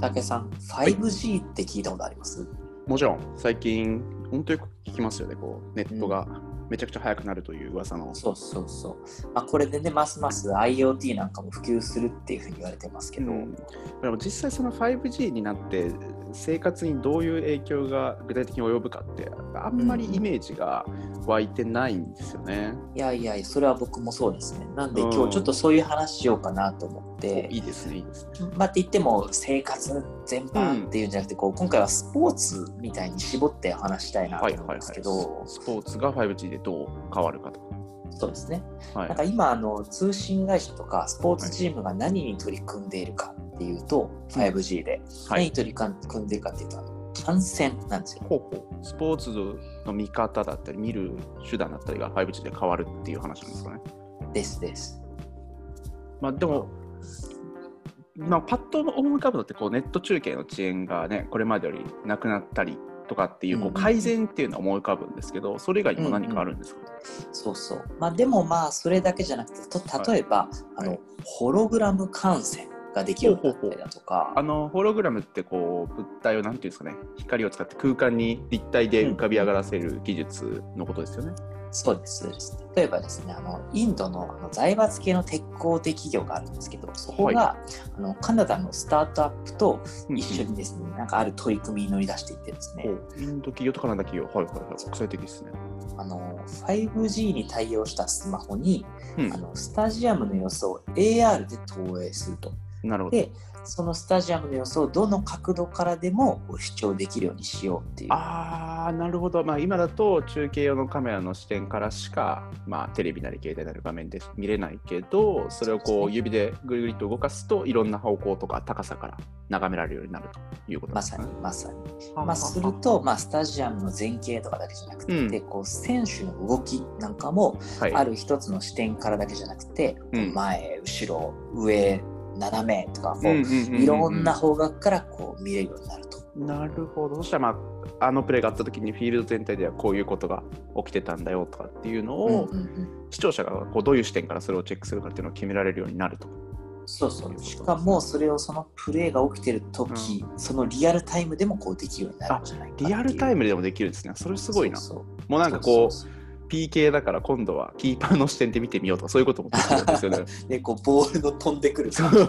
竹さん、5G って聞いたことあります、もちろん、最近、本当よく聞きますよね、こうネットがめちゃくちゃ速くなるという噂の。そうそうそう。まあ、これでね、ますます IoT なんかも普及するっていうふうに言われてますけど、うんでも実際その 5G になって生活にどういう影響が具体的に及ぶかってあんまりイメージが湧いてないんですよね。いやいや、それは僕もそうですね。なんでうん今日ちょっとそういう話しようかなと思って、いいですね、いいですね。まあって言っても生活全般っていうんじゃなくて、こう今回はスポーツみたいに絞って話したいなとはいはいはい思うんですけど、。スポーツが 5G でどう変わるかと。そうですね。はいなんか今あの通信会社とかスポーツチームが何に取り組んでいるかっていうと、5G ではい何に取り組んでいるかっていうとあの観戦なんですよ。ほうほうスポーツの見方だったり、見る手段だったりが 5G で変わるっていう話なんですかね。ですです。まあでも、まあ、パッと思い浮かぶのってこうネット中継の遅延がね、これまでよりなくなったりとかっていうこうんうんうん。う改善っていうのは思い浮かぶんですけど、それ以外にも何かあるんですか、そうそう。まあでもまあそれだけじゃなくてと例えば、あのホログラム観戦ができるようになったりだとか、あのホログラムってこう物体をなんていうんですかね。光を使って空間に立体で浮かび上がらせる技術のことですよね。そうですそうです。例えばですね、あのインドのあの財閥系の鉄鋼で企業があるんですけど、そこが、あのカナダのスタートアップと一緒にですね、なんかある取り組みに乗り出していってですね、インド企業とカナダ企業、はいはいはい、国際的ですね。あの 5G に対応したスマホに、うんあのスタジアムの様子を AR で投影すると。なるほど。で、そのスタジアムの様子をどの角度からでも視聴できるようにしようっていう。ああ、なるほど。まあ、今だと中継用のカメラの視点からしか、まあ、テレビなり携帯なり画面で見れないけど、それをこう指でぐりぐりと動かすといろんな方向とか高さから眺められるようになるということまさですね。にまさに。はあまあ、すると、まあ、スタジアムの前景とかだけじゃなくて、うんこう選手の動きなんかもはい、ある一つの視点からだけじゃなくて、うん前後ろ上斜めとかこう、うんうんうんうんいろんな方角からこう見れるようになると。なるほど。そしたら、まあ、あのプレーがあった時にフィールド全体ではこういうことが起きてたんだよとかっていうのを、うんうんうん視聴者がこうどういう視点からそれをチェックするかっていうのを決められるようになると。そうそうそういうことしかもそれをそのプレーが起きてる時、そのリアルタイムでもこうできるようになるんじゃないかリアルタイムでもできるんですね。それすごいな。もうなんかこう PK だから今度はキーパーの視点で見てみようとかそういうこともできるんですよね。そうでこうボールの飛んでくる感じね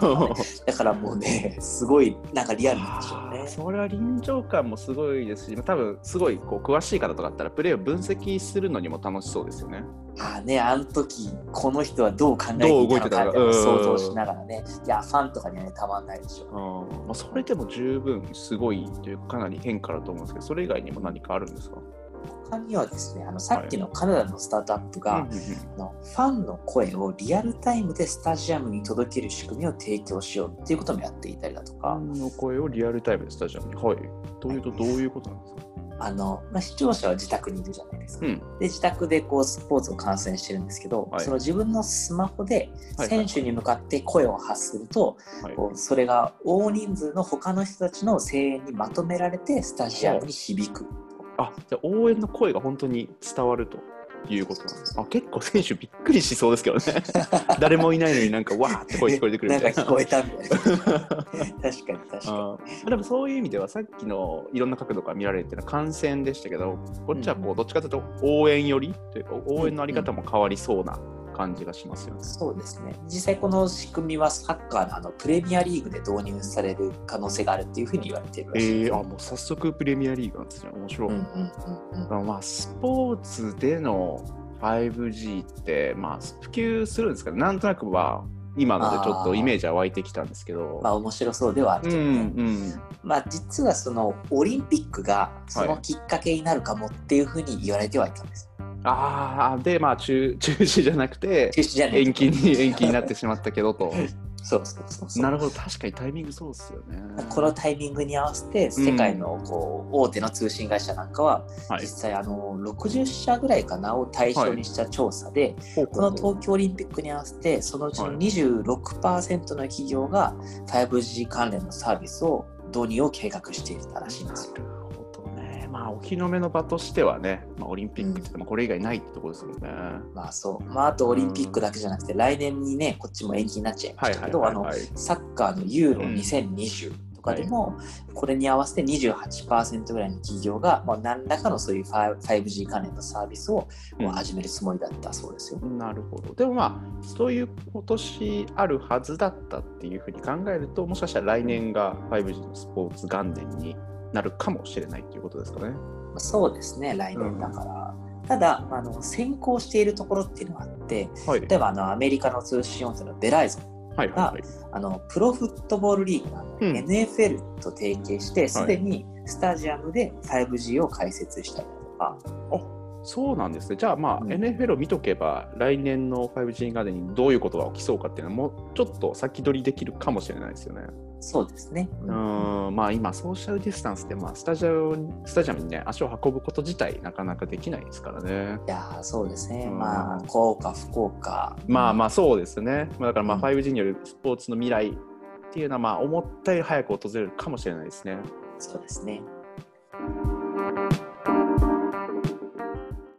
だからもうねすごいなんかリアルなんでしょうね。それは臨場感もすごいですし、多分すごいこう詳しい方とかだったらプレーを分析するのにも楽しそうですよね。ああね、あの時この人はどう考えていたのかって想像しながらね、いや、ファンとかにはね、たまんないでしょうね。まあ、それでも十分すごいというかかなり変化だと思うんですけど、それ以外にも何かあるんですか？他にはですね、あのさっきのカナダのスタートアップが、うんうんうんあのファンの声をリアルタイムでスタジアムに届ける仕組みを提供しようっていうこともやっていたりだとか、ファンの声をリアルタイムでスタジアムに。はい。というとどういうことなんですか？あのまあ、視聴者は自宅にいるじゃないですか。うん。で自宅でこうスポーツを観戦してるんですけど、はいその自分のスマホではい選手に向かって声を発すると、はい。こうそれが大人数の他の人たちの声援にまとめられてスタジアムに響く。あ、じゃあ応援の声が本当に伝わるということなんですあ結構選手びっくりしそうですけどね。誰もいないのになんかわーって声聞こえてくるみたいな。なんか聞こえたみたいな。確かに確かに。でもそういう意味ではさっきのいろんな角度から見られるっていうのは観戦でしたけどこっちはこうどっちかというと応援よりというか応援のあり方も変わりそうな感じがしますよね。そうですね。実際この仕組みはサッカーのあのプレミアリーグで導入される可能性があるっていうふうに言われているらしいえー、ですね、あもう早速プレミアリーグなんですね。面白い。うんうんうんうんあまあスポーツでの 5G ってまあ普及するんですかねなんとなくは今のでちょっとイメージは湧いてきたんですけど。まあ面白そうではあるうんけどね。うんまあ実はそのオリンピックがそのきっかけになるかもっていうふうに言われてはいたんです。ああでまあ中 中止じゃなくて中止じゃない延期に 延期になってしまったけどと。そうそうそうそう。なるほど確かにタイミングそうですよね。このタイミングに合わせて世界のこう大手の通信会社なんかははい実際あの60社ぐらいかなを対象にした調査でほうこの東京オリンピックに合わせてそのうちのはい26%の企業が 5G 関連のサービスを導入を計画していたらしいんですよ。まあお披露目の場としてはね、まあ、オリンピックって言ってもこれ以外ないってところですもんね。まあそう。まああとオリンピックだけじゃなくて来年にねこっちも延期になっちゃいましたけどサッカーのユーロうん2020ととかでも、これに合わせて28%ぐらいの企業が、まあ、何らかのそういう 5G 関連のサービスを始めるつもりだったそうですよ。うん、なるほど。でもまあ、そういう今年あるはずだったっていうふうに考えると、もしかしたら来年が 5G のスポーツ元年になるかもしれないということですかね。そうですね、来年だから。うんただあの先行しているところっていうのがあって、はい、例えばあのアメリカの通信大手のベライゾンが、はいはい、あのプロフットボールリーグの、うん、NFL と提携してすでにスタジアムで 5G を開設したりとか。はいそうなんですね。じゃあ、まあ、うん、NFL を見とけば、来年の 5G ガーデンにどういうことが起きそうかっていうのは、もうちょっと先取りできるかもしれないですよね。そうですね。うん、まあ今、ソーシャルディスタンスで、まあ、スタジアムスタジアムにね、足を運ぶこと自体、なかなかできないですからね。いやそうですね。まあ、効果、不効果。まあまあ、そうですね。だから、まあ、5G によるスポーツの未来っていうのは、まあ、思ったより早く訪れるかもしれないですね。そうですね。